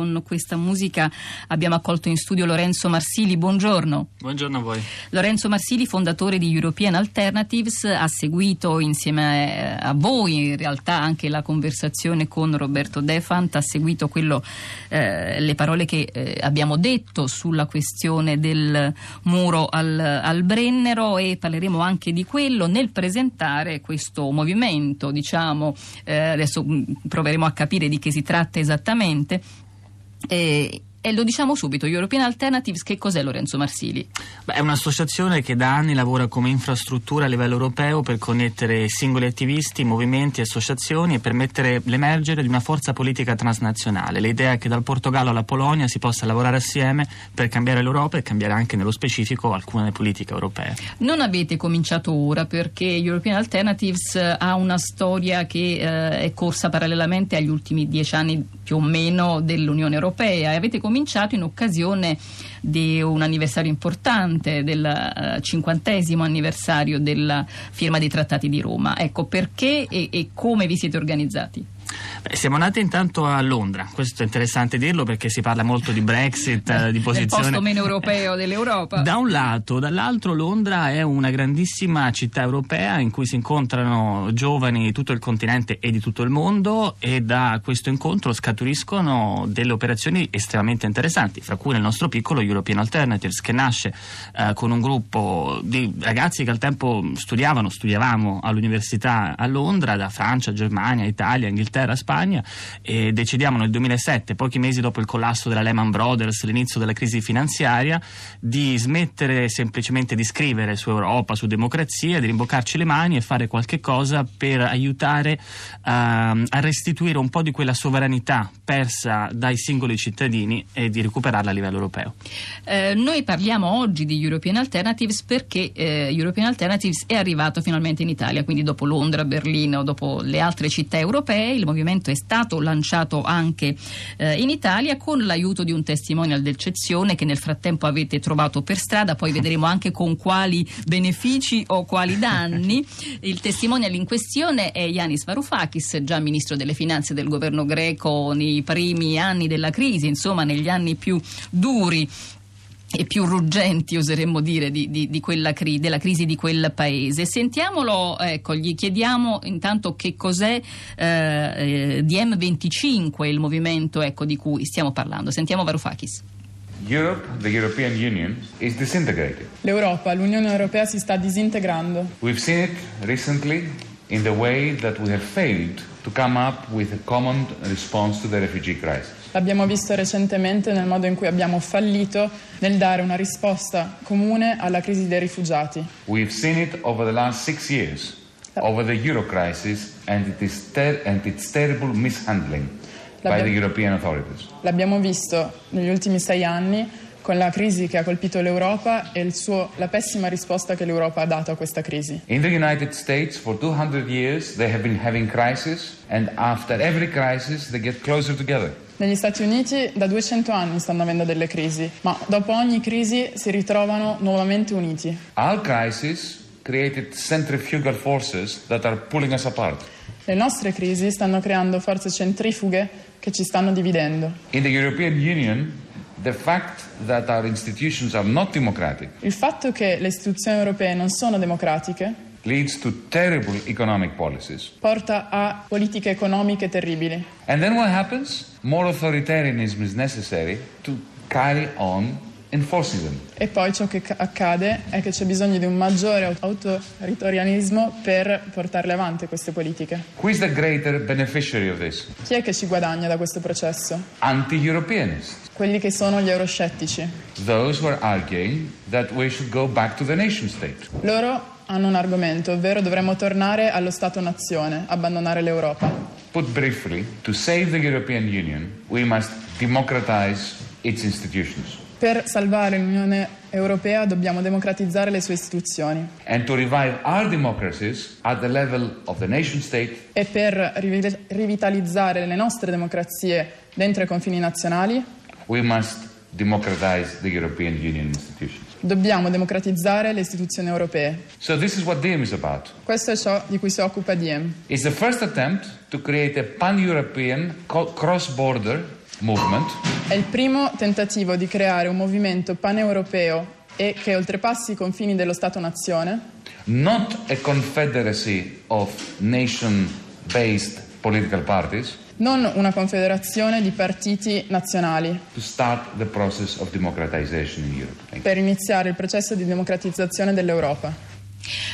con questa musica abbiamo accolto in studio Lorenzo Marsili. Buongiorno. Buongiorno a voi. Lorenzo Marsili, fondatore di European Alternatives, ha seguito insieme a voi in realtà anche la conversazione con Roberto Defant, ha seguito quello, eh, le parole che eh, abbiamo detto sulla questione del muro al, al Brennero e parleremo anche di quello nel presentare questo movimento, diciamo, eh, adesso mm, proveremo a capire di che si tratta esattamente. E, e lo diciamo subito, European Alternatives, che cos'è Lorenzo Marsili? Beh, è un'associazione che da anni lavora come infrastruttura a livello europeo per connettere singoli attivisti, movimenti, associazioni e permettere l'emergere di una forza politica transnazionale. L'idea è che dal Portogallo alla Polonia si possa lavorare assieme per cambiare l'Europa e cambiare anche nello specifico alcune politiche europee. Non avete cominciato ora perché European Alternatives ha una storia che eh, è corsa parallelamente agli ultimi dieci anni più o meno dell'Unione Europea e avete cominciato in occasione di un anniversario importante, del uh, cinquantesimo anniversario della firma dei trattati di Roma. Ecco, perché e, e come vi siete organizzati? Beh, siamo nati intanto a Londra, questo è interessante dirlo perché si parla molto di Brexit, di posizione... Il posto meno europeo dell'Europa. Da un lato, dall'altro Londra è una grandissima città europea in cui si incontrano giovani di tutto il continente e di tutto il mondo e da questo incontro scaturiscono delle operazioni estremamente interessanti, fra cui nel nostro piccolo European Alternatives che nasce eh, con un gruppo di ragazzi che al tempo studiavano, studiavamo all'università a Londra, da Francia, Germania, Italia, Inghilterra, Spagna Spagna e decidiamo nel 2007, pochi mesi dopo il collasso della Lehman Brothers, l'inizio della crisi finanziaria, di smettere semplicemente di scrivere su Europa, su democrazia, di rimboccarci le mani e fare qualche cosa per aiutare uh, a restituire un po' di quella sovranità persa dai singoli cittadini e di recuperarla a livello europeo. Eh, noi parliamo oggi di European Alternatives perché eh, European Alternatives è arrivato finalmente in Italia, quindi dopo Londra, Berlino, dopo le altre città europee, il movimento movimento è stato lanciato anche eh, in Italia con l'aiuto di un testimonial d'eccezione che nel frattempo avete trovato per strada, poi vedremo anche con quali benefici o quali danni. Il testimonial in questione è Yanis Varoufakis, già ministro delle finanze del governo greco nei primi anni della crisi, insomma negli anni più duri e più ruggenti, oseremmo dire, di, di, di quella cri- della crisi di quel paese. Sentiamolo, ecco, gli chiediamo intanto che cos'è eh, DM25, il movimento ecco, di cui stiamo parlando. Sentiamo Varoufakis. Europe, the European Union, is disintegrating. L'Europa, l'Unione Europea si sta disintegrando. We've seen it recently in the way that we have failed to come up with a common response to the refugee crisis. L'abbiamo visto recentemente nel modo in cui abbiamo fallito nel dare una risposta comune alla crisi dei rifugiati. We've seen it over the last six years, over the euro crisis and, it ter- and its terrible mishandling by the European authorities. L'abbiamo visto negli ultimi sei anni con la crisi che ha colpito l'Europa e suo, la pessima risposta che l'Europa ha dato a questa crisi. In the United States for 200 years they have been having crisis and after every crisis they get closer together. Negli Stati Uniti da 200 anni stanno avendo delle crisi, ma dopo ogni crisi si ritrovano nuovamente uniti. Our crisis created centrifugal forces that are pulling us apart. Le nostre crisi stanno creando forze centrifughe che ci stanno dividendo. In the European Union the fact that our institutions are not democratic Il fatto che le istituzioni europee non sono democratiche leads to terrible economic policies. porta a politiche economiche terribili. And then what happens? More authoritarianism is necessary to carry on. E poi ciò che accade è che c'è bisogno di un maggiore autoritarismo per portarle avanti queste politiche. Who is the greater beneficiary of this? Chi è che ci guadagna da questo processo? Anti-Europeanists. Quelli che sono gli euroscettici. Those who are arguing that we should go back to the nation state. Loro hanno un argomento, ovvero dovremmo tornare allo Stato-nazione, abbandonare l'Europa. Put briefly, to save the European Union, we must democratize its institutions. Per salvare l'Unione Europea dobbiamo democratizzare le sue istituzioni. E per rivitalizzare le nostre democrazie dentro i confini nazionali. Dobbiamo democratizzare le istituzioni europee. So this is what Diem is about. Questo è ciò di cui si occupa Diem. It's the first attempt to create a pan-European cross-border movement. È il primo tentativo di creare un movimento paneuropeo e che oltrepassi i confini dello Stato-nazione. Not a confederacy of nation-based political parties. Non una confederazione di partiti nazionali. To start the process of democratization in Europe. Per iniziare il processo di democratizzazione dell'Europa.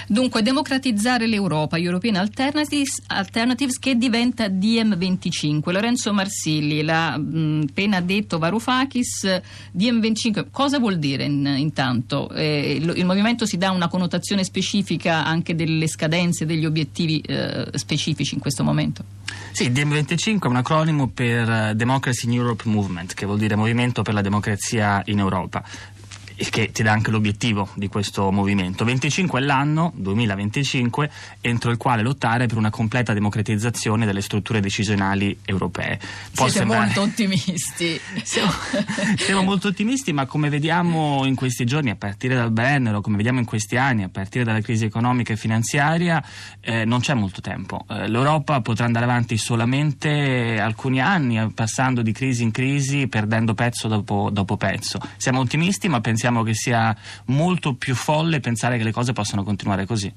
Dunque, democratizzare l'Europa, European Alternatives, Alternatives che diventa DM25. Lorenzo Marsilli, l'ha appena detto Varoufakis, DM25, cosa vuol dire in, intanto? Eh, il, il, movimento si dà una connotazione specifica anche delle scadenze, degli obiettivi eh, specifici in questo momento? Sì, DM25 è un acronimo per Democracy in Europe Movement, che vuol dire Movimento per la Democrazia in Europa che ti dà anche l'obiettivo di questo movimento. 25 è l'anno, 2025, entro il quale lottare per una completa democratizzazione delle strutture decisionali europee. Può Siete sembrare... molto ottimisti. siamo, siamo, molto ottimisti, ma come vediamo in questi giorni, a partire dal Brennero, come vediamo in questi anni, a partire dalla crisi economica e finanziaria, eh, non c'è molto tempo. Eh, L'Europa potrà andare avanti solamente alcuni anni, passando di crisi in crisi, perdendo pezzo dopo, dopo pezzo. Siamo ottimisti, ma pensiamo pensiamo che sia molto più folle pensare che le cose possano continuare così.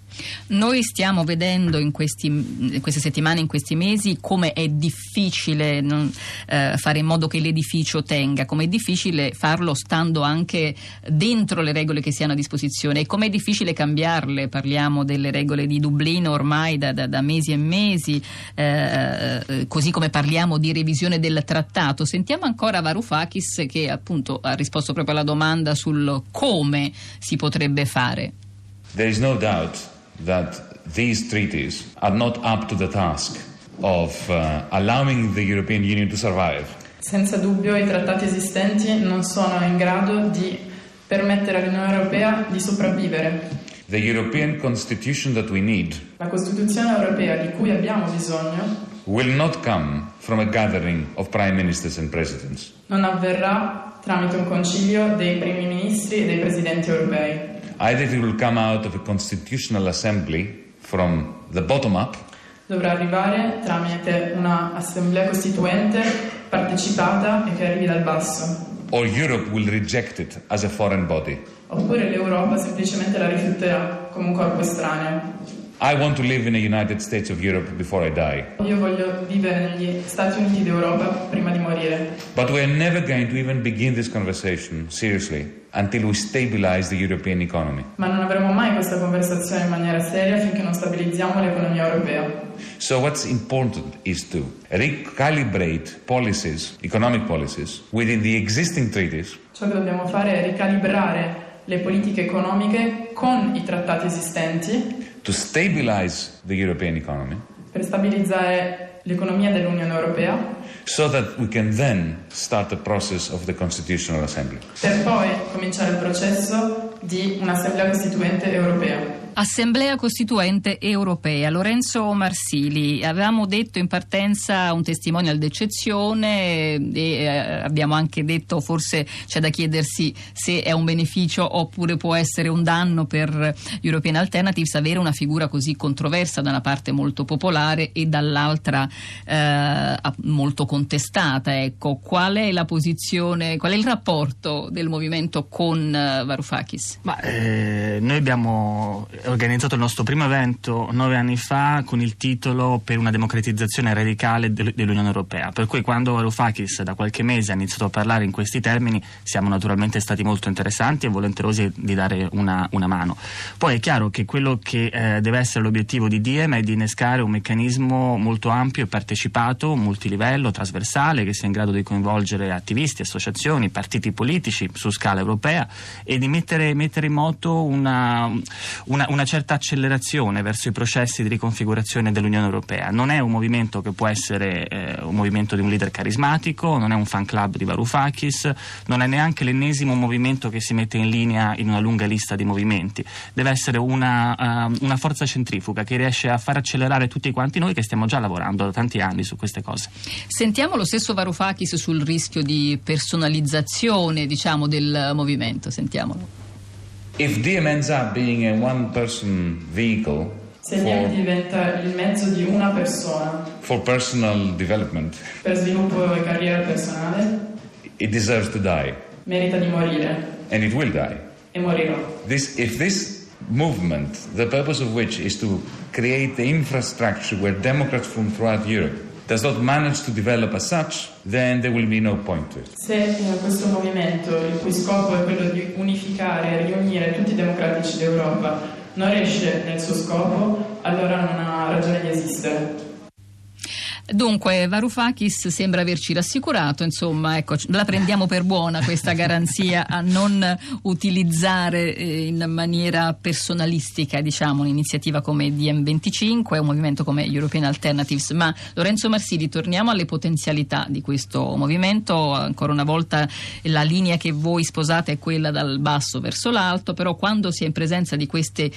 Noi stiamo vedendo in, questi, in queste settimane, in questi mesi, come è difficile non, eh, fare in modo che l'edificio tenga, come è difficile farlo stando anche dentro le regole che si hanno a disposizione e come è difficile cambiarle. Parliamo delle regole di Dublino ormai da, da, da mesi e mesi, eh, così come parliamo di revisione del trattato. Sentiamo ancora Varoufakis che appunto ha risposto proprio alla domanda sul sul come si potrebbe fare. There is no doubt that these treaties are not up to the task of uh, allowing the European Union to survive. Senza dubbio i trattati esistenti non sono in grado di permettere all'Unione Europea di sopravvivere. The European Constitution that we need La Costituzione europea di cui abbiamo bisogno will not come from a gathering of prime ministers and presidents. Non avverrà tramite un concilio dei primi ministri e dei presidenti europei. Either it will come out of a constitutional assembly from the bottom up. Dovrà arrivare tramite un'assemblea costituente partecipata e che arrivi dal basso. Or Europe will reject it as a foreign body. Oppure l'Europa semplicemente la rifiuterà come un corpo estraneo. I want to live in the United States of Europe before I die. Io voglio vivere negli Stati Uniti d'Europa prima di morire. But we are never going to even begin this conversation seriously until we stabilize the European economy. Ma non avremo mai questa conversazione in maniera seria finché non stabilizziamo l'economia europea. So what's important is to recalibrate policies, economic policies within the existing treaties. Ciò che dobbiamo fare è ricalibrare le politiche economiche con i trattati esistenti to stabilize the European economy per stabilizzare l'economia dell'Unione Europea so that we can then start the process of the Constitutional Assembly. Per poi cominciare il processo di un'assemblea costituente europea. Assemblea Costituente Europea, Lorenzo Marsili, avevamo detto in partenza un testimonial d'eccezione e eh, abbiamo anche detto forse c'è da chiedersi se è un beneficio oppure può essere un danno per European Alternatives avere una figura così controversa da una parte molto popolare e dall'altra eh, molto contestata. Ecco, qual è la posizione, qual è il rapporto del movimento con uh, Varoufakis? Ma, eh, noi abbiamo organizzato il nostro primo evento nove anni fa con il titolo Per una democratizzazione radicale dell'Unione Europea. Per cui quando Varoufakis da qualche mese ha iniziato a parlare in questi termini siamo naturalmente stati molto interessanti e volenterosi di dare una, una mano. Poi è chiaro che quello che eh, deve essere l'obiettivo di Diem è di innescare un meccanismo molto ampio e partecipato, multilivello, trasversale, che sia in grado di coinvolgere attivisti, associazioni, partiti politici su scala europea e di mettere, mettere in moto una, una, una certa accelerazione verso i processi di riconfigurazione dell'Unione Europea. Non è un movimento che può essere eh, un movimento di un leader carismatico, non è un fan club di Varoufakis, non è neanche l'ennesimo movimento che si mette in linea in una lunga lista di movimenti. Deve essere una, uh, una forza centrifuga che riesce a far accelerare tutti quanti noi che stiamo già lavorando da tanti anni su queste cose. Sentiamo lo stesso Varoufakis sul rischio di personalizzazione diciamo, del movimento. Sentiamolo. If DM ends up being a one person vehicle Se diventa il mezzo di una persona for personal development, per sviluppo e carriera personale, it deserves to die, merita di morire and it will die. e morirà. This, if this movement, the purpose of which is to create the infrastructure where Democrats from throughout Europe does not manage to develop as such, then there will be no point to it. Se eh, questo movimento, il cui scopo è quello di unificare e riunire tutti i democratici d'Europa, non riesce nel suo scopo, allora non ha ragione di esistere. Dunque, Varoufakis sembra averci rassicurato, insomma, ecco, la prendiamo per buona questa garanzia a non utilizzare eh, in maniera personalistica, diciamo, un'iniziativa come DM25, un movimento come European Alternatives. Ma Lorenzo Marsili, torniamo alle potenzialità di questo movimento. Ancora una volta la linea che voi sposate è quella dal basso verso l'alto, però quando si è in presenza di queste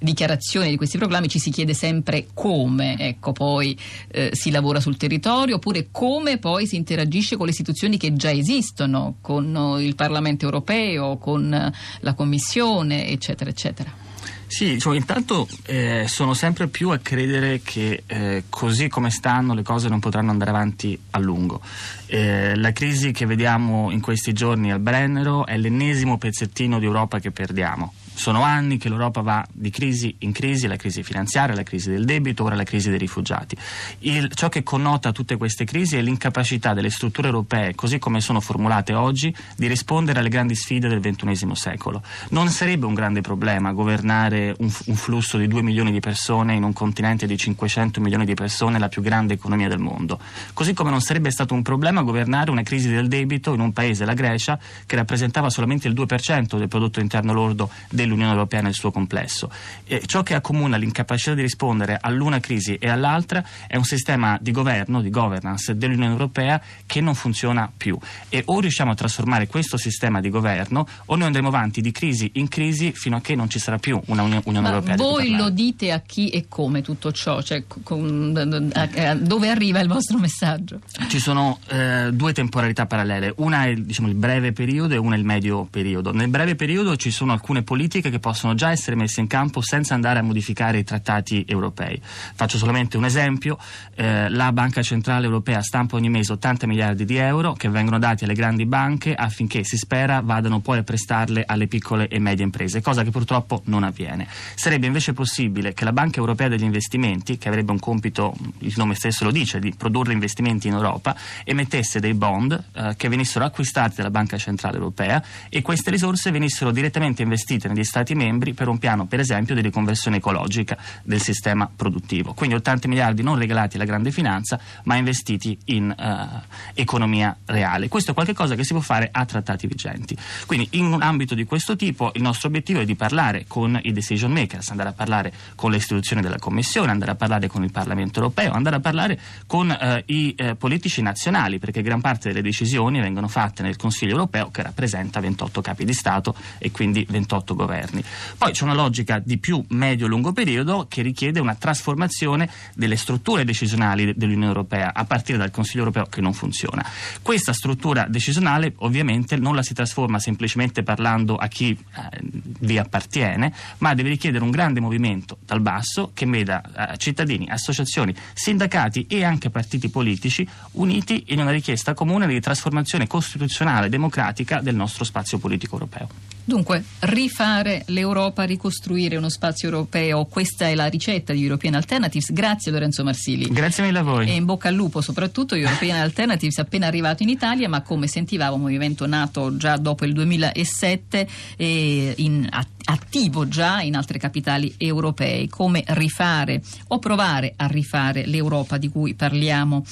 dichiarazioni, di questi proclami, ci si chiede sempre come, ecco, poi eh, si lavora sul territorio oppure come poi si interagisce con le istituzioni che già esistono, con il Parlamento europeo, con la Commissione, eccetera, eccetera. Sì, cioè, intanto eh, sono sempre più a credere che eh, così come stanno le cose non potranno andare avanti a lungo. Eh, la crisi che vediamo in questi giorni al Brennero è l'ennesimo pezzettino di Europa che perdiamo. Sono anni che l'Europa va di crisi in crisi, la crisi finanziaria, la crisi del debito, ora la crisi dei rifugiati. Il, ciò che connota tutte queste crisi è l'incapacità delle strutture europee, così come sono formulate oggi, di rispondere alle grandi sfide del XXI secolo. Non sarebbe un grande problema governare un, un flusso di 2 milioni di persone in un continente di 500 milioni di persone, la più grande economia del mondo. Così come non sarebbe stato un problema governare una crisi del debito in un paese, la Grecia, che rappresentava solamente il 2% del prodotto interno lordo del dell'Unione Europea nel suo complesso. E ciò che accomuna l'incapacità di rispondere all'una crisi e all'altra è un sistema di governo, di governance dell'Unione Europea che non funziona più. E o riusciamo a trasformare questo sistema di governo o noi andremo avanti di crisi in crisi fino a che non ci sarà più una Unione Ma Europea. Voi lo dite a chi e come tutto ciò? Cioè, con, a, a, dove arriva il vostro messaggio? Ci sono eh, due temporalità parallele, una è diciamo, il breve periodo e una è il medio periodo. Nel breve periodo ci sono alcune politiche politiche che possono già essere messe in campo senza andare a modificare i trattati europei. Faccio solamente un esempio, eh, la Banca Centrale Europea stampa ogni mese 80 miliardi di euro che vengono dati alle grandi banche affinché si spera vadano poi a prestarle alle piccole e medie imprese, cosa che purtroppo non avviene. Sarebbe invece possibile che la Banca Europea degli Investimenti, che avrebbe un compito, il nome stesso lo dice, di produrre investimenti in Europa, emettesse dei bond eh, che venissero acquistati dalla Banca Centrale Europea e queste risorse venissero direttamente investite negli Stati membri per un piano, per esempio, di riconversione ecologica del sistema produttivo. Quindi 80 miliardi non regalati alla grande finanza, ma investiti in uh, economia reale. Questo è qualcosa che si può fare a trattati vigenti. Quindi in un ambito di questo tipo il nostro obiettivo è di parlare con i decision makers, andare a parlare con le istituzioni della Commissione, andare a parlare con il Parlamento europeo, andare a parlare con uh, i uh, politici nazionali, perché gran parte delle decisioni vengono fatte nel Consiglio europeo che rappresenta 28 capi di Stato e quindi 28 governi governi. Poi c'è una logica di più medio-lungo periodo che richiede una trasformazione delle strutture decisionali dell'Unione Europea, a partire dal Consiglio Europeo che non funziona. Questa struttura decisionale ovviamente non la si trasforma semplicemente parlando a chi eh, vi appartiene, ma deve richiedere un grande movimento dal basso che veda eh, cittadini, associazioni, sindacati e anche partiti politici uniti in una richiesta comune di trasformazione costituzionale e democratica del nostro spazio politico europeo. Dunque, rifare l'Europa, ricostruire uno spazio europeo, questa è la ricetta di European Alternatives. Grazie Lorenzo Marsili. Grazie mille a voi. E in bocca al lupo soprattutto European Alternatives appena arrivato in Italia, ma come sentivamo un movimento nato già dopo il 2007 e in, attivo già in altre capitali europee. Come rifare o provare a rifare l'Europa di cui parliamo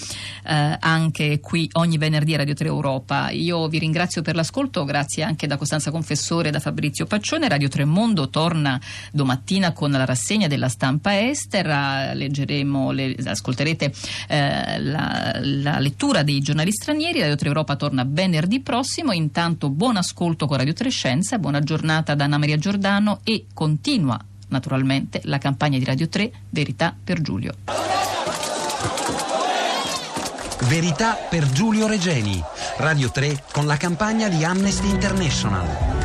eh, anche qui ogni venerdì a Radio 3 Europa. Io vi ringrazio per l'ascolto, grazie anche da Costanza Confessore e da Fabrizio Paccione. Radio Tremondo torna domattina con la rassegna della stampa estera, leggeremo, le, ascolterete eh, la, la, lettura dei giornali stranieri. Radio 3 Europa torna venerdì prossimo. Intanto buon ascolto con Radio 3 Scienza, buona giornata da Anna Maria Giordano e continua naturalmente la campagna di Radio 3 Verità per Giulio. Verità per Giulio Regeni, Radio 3 con la campagna di Amnesty International.